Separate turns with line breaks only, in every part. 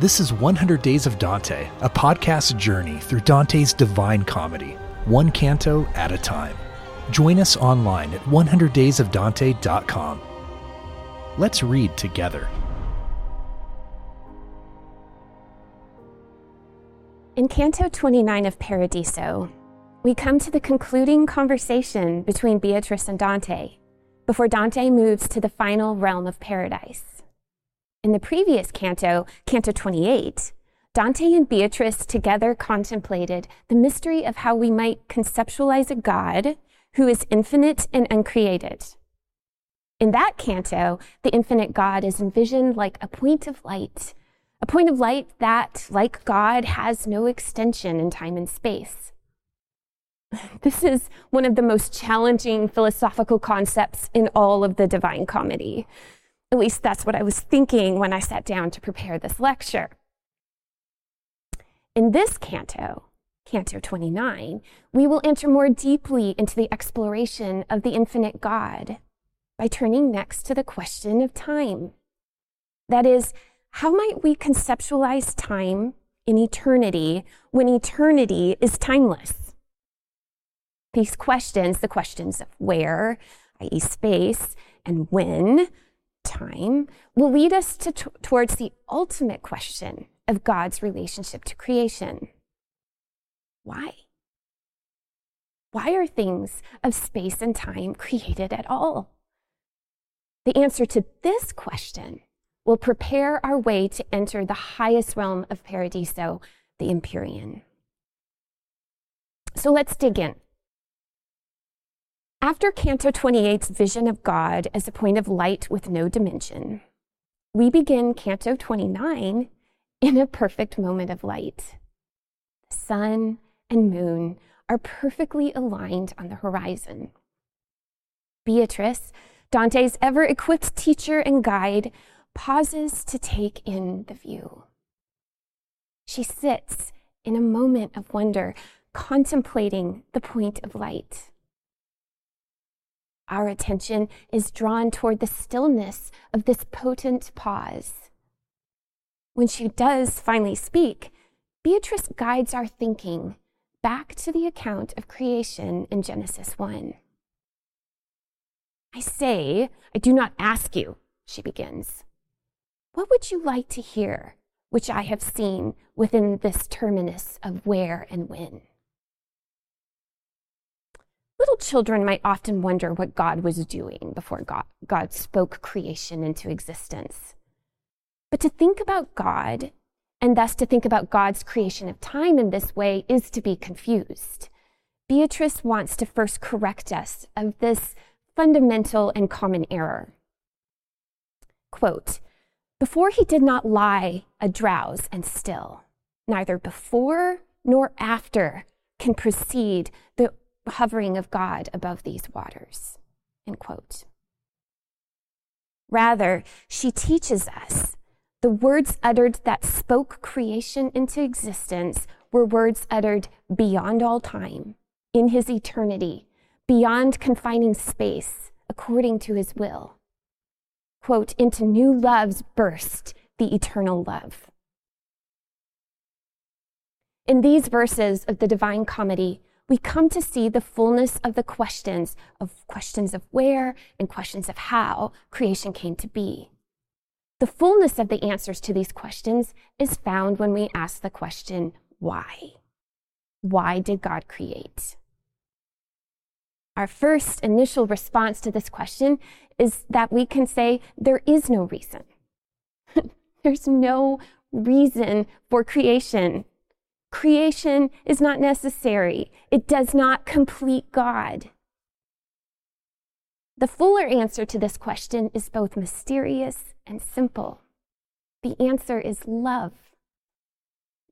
This is 100 Days of Dante, a podcast journey through Dante's divine comedy, one canto at a time. Join us online at 100daysofdante.com. Let's read together.
In Canto 29 of Paradiso, we come to the concluding conversation between Beatrice and Dante before Dante moves to the final realm of paradise. In the previous canto, Canto 28, Dante and Beatrice together contemplated the mystery of how we might conceptualize a God who is infinite and uncreated. In that canto, the infinite God is envisioned like a point of light, a point of light that, like God, has no extension in time and space. This is one of the most challenging philosophical concepts in all of the Divine Comedy. At least that's what I was thinking when I sat down to prepare this lecture. In this canto, Canto 29, we will enter more deeply into the exploration of the infinite God by turning next to the question of time. That is, how might we conceptualize time in eternity when eternity is timeless? These questions, the questions of where, i.e., space, and when, time will lead us to, t- towards the ultimate question of God's relationship to creation. Why? Why are things of space and time created at all? The answer to this question will prepare our way to enter the highest realm of Paradiso, the Empyrean. So let's dig in. After Canto 28's vision of God as a point of light with no dimension, we begin Canto 29 in a perfect moment of light. The sun and moon are perfectly aligned on the horizon. Beatrice, Dante's ever equipped teacher and guide, pauses to take in the view. She sits in a moment of wonder, contemplating the point of light our attention is drawn toward the stillness of this potent pause. When she does finally speak, Beatrice guides our thinking back to the account of creation in Genesis 1. I say, I do not ask you, she begins. What would you like to hear, which I have seen within this terminus of where and when? Little children might often wonder what God was doing before God, God spoke creation into existence. But to think about God, and thus to think about God's creation of time in this way, is to be confused. Beatrice wants to first correct us of this fundamental and common error. Quote, before he did not lie a drowse and still, neither before nor after can precede the hovering of God above these waters. End quote. Rather, she teaches us the words uttered that spoke creation into existence were words uttered beyond all time, in his eternity, beyond confining space, according to his will. Quote, into new loves burst the eternal love. In these verses of the Divine Comedy, we come to see the fullness of the questions of questions of where and questions of how creation came to be. The fullness of the answers to these questions is found when we ask the question, why? Why did God create? Our first initial response to this question is that we can say there is no reason. There's no reason for creation. Creation is not necessary, it does not complete God. The fuller answer to this question is both mysterious and simple. The answer is love.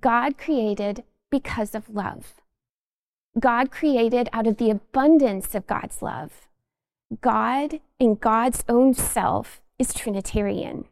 God created because of love. God created out of the abundance of God's love. God, in God's own self, is Trinitarian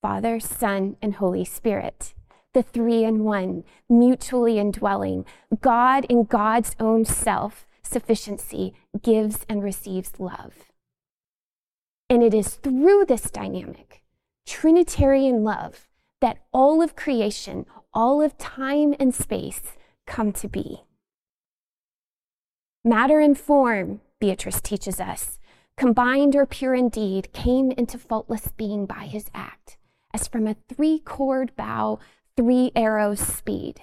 Father, Son, and Holy Spirit the three in one, mutually indwelling. God in God's own self sufficiency gives and receives love. And it is through this dynamic, Trinitarian love, that all of creation, all of time and space come to be. Matter and form, Beatrice teaches us, combined or pure indeed, came into faultless being by his act, as from a three chord bow, three arrows speed.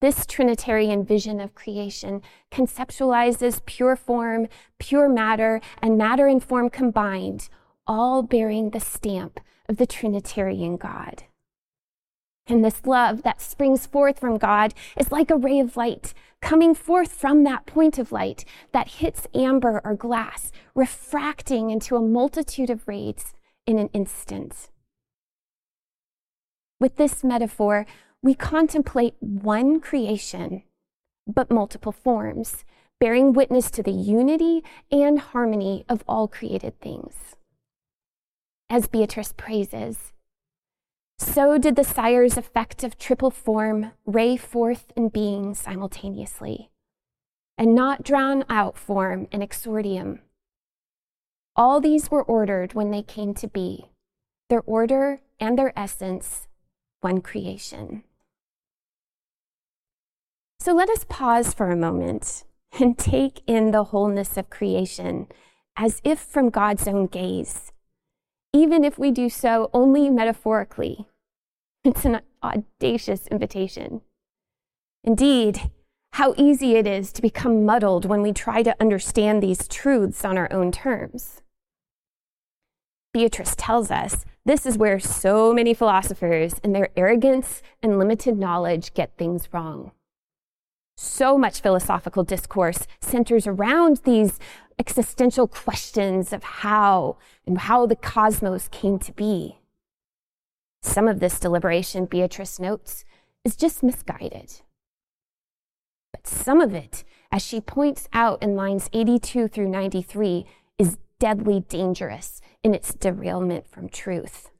This Trinitarian vision of creation conceptualizes pure form, pure matter, and matter and form combined, all bearing the stamp of the Trinitarian God. And this love that springs forth from God is like a ray of light coming forth from that point of light that hits amber or glass, refracting into a multitude of rays in an instant. With this metaphor, we contemplate one creation, but multiple forms, bearing witness to the unity and harmony of all created things. As Beatrice praises, so did the sire's effect of triple form ray forth in being simultaneously, and not drown out form and exordium. All these were ordered when they came to be, their order and their essence, one creation. So let us pause for a moment and take in the wholeness of creation as if from God's own gaze, even if we do so only metaphorically. It's an audacious invitation. Indeed, how easy it is to become muddled when we try to understand these truths on our own terms. Beatrice tells us this is where so many philosophers, in their arrogance and limited knowledge, get things wrong so much philosophical discourse centers around these existential questions of how and how the cosmos came to be. Some of this deliberation, Beatrice notes, is just misguided. But some of it, as she points out in lines 82 through 93, is deadly dangerous in its derailment from truth.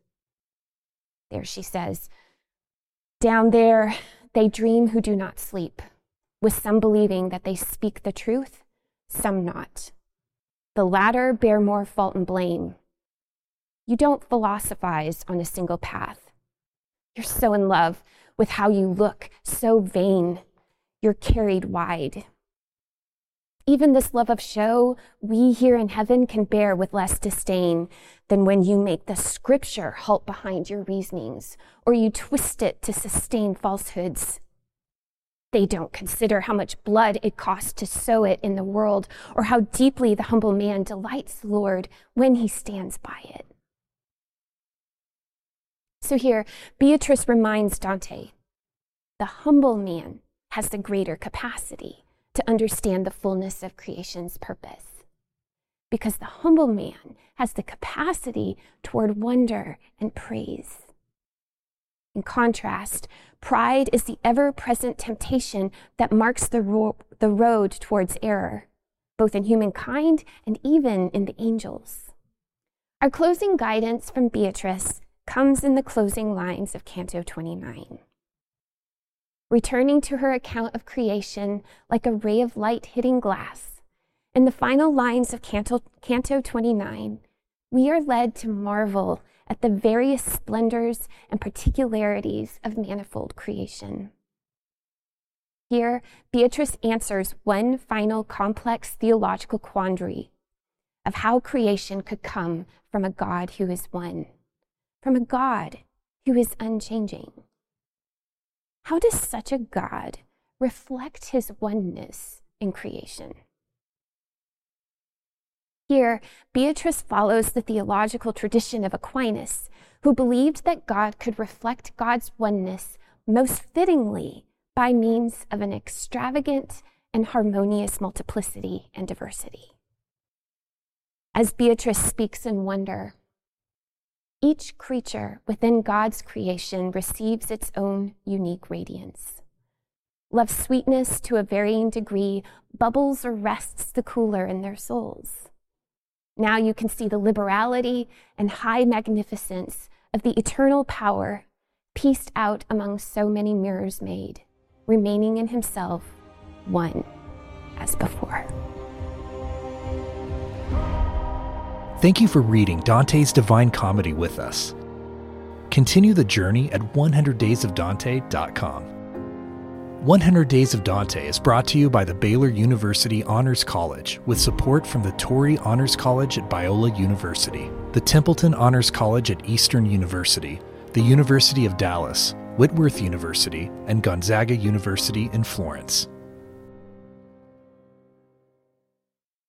There she says, Down there, they dream who do not sleep with some believing that they speak the truth, some not. The latter bear more fault and blame. You don't philosophize on a single path. You're so in love with how you look, so vain, you're carried wide. Even this love of show, we here in heaven can bear with less disdain than when you make the scripture halt behind your reasonings or you twist it to sustain falsehoods. They don't consider how much blood it costs to sow it in the world, or how deeply the humble man delights the Lord when he stands by it. So here, Beatrice reminds Dante the humble man has the greater capacity to understand the fullness of creation's purpose. Because the humble man has the capacity toward wonder and praise. In contrast, pride is the ever present temptation that marks the, ro- the road towards error, both in humankind and even in the angels. Our closing guidance from Beatrice comes in the closing lines of Canto 29. Returning to her account of creation like a ray of light hitting glass, in the final lines of Canto, Canto 29, we are led to marvel at the various splendors and particularities of manifold creation. Here, Beatrice answers one final complex theological quandary of how creation could come from a God who is one, from a God who is unchanging. How does such a God reflect his oneness in creation? Here, Beatrice follows the theological tradition of Aquinas, who believed that God could reflect God's oneness most fittingly by means of an extravagant and harmonious multiplicity and diversity. As Beatrice speaks in wonder, each creature within God's creation receives its own unique radiance. Love's sweetness to a varying degree bubbles or rests the cooler in their souls. Now you can see the liberality and high magnificence of the eternal power pieced out among so many mirrors made, remaining in himself one as before.
Thank you for reading Dante's Divine Comedy with us. Continue the journey at 100daysofdante.com. 100 Days of Dante is brought to you by the Baylor University Honors College with support from the Torrey Honors College at Biola University, the Templeton Honors College at Eastern University, the University of Dallas, Whitworth University, and Gonzaga University in Florence.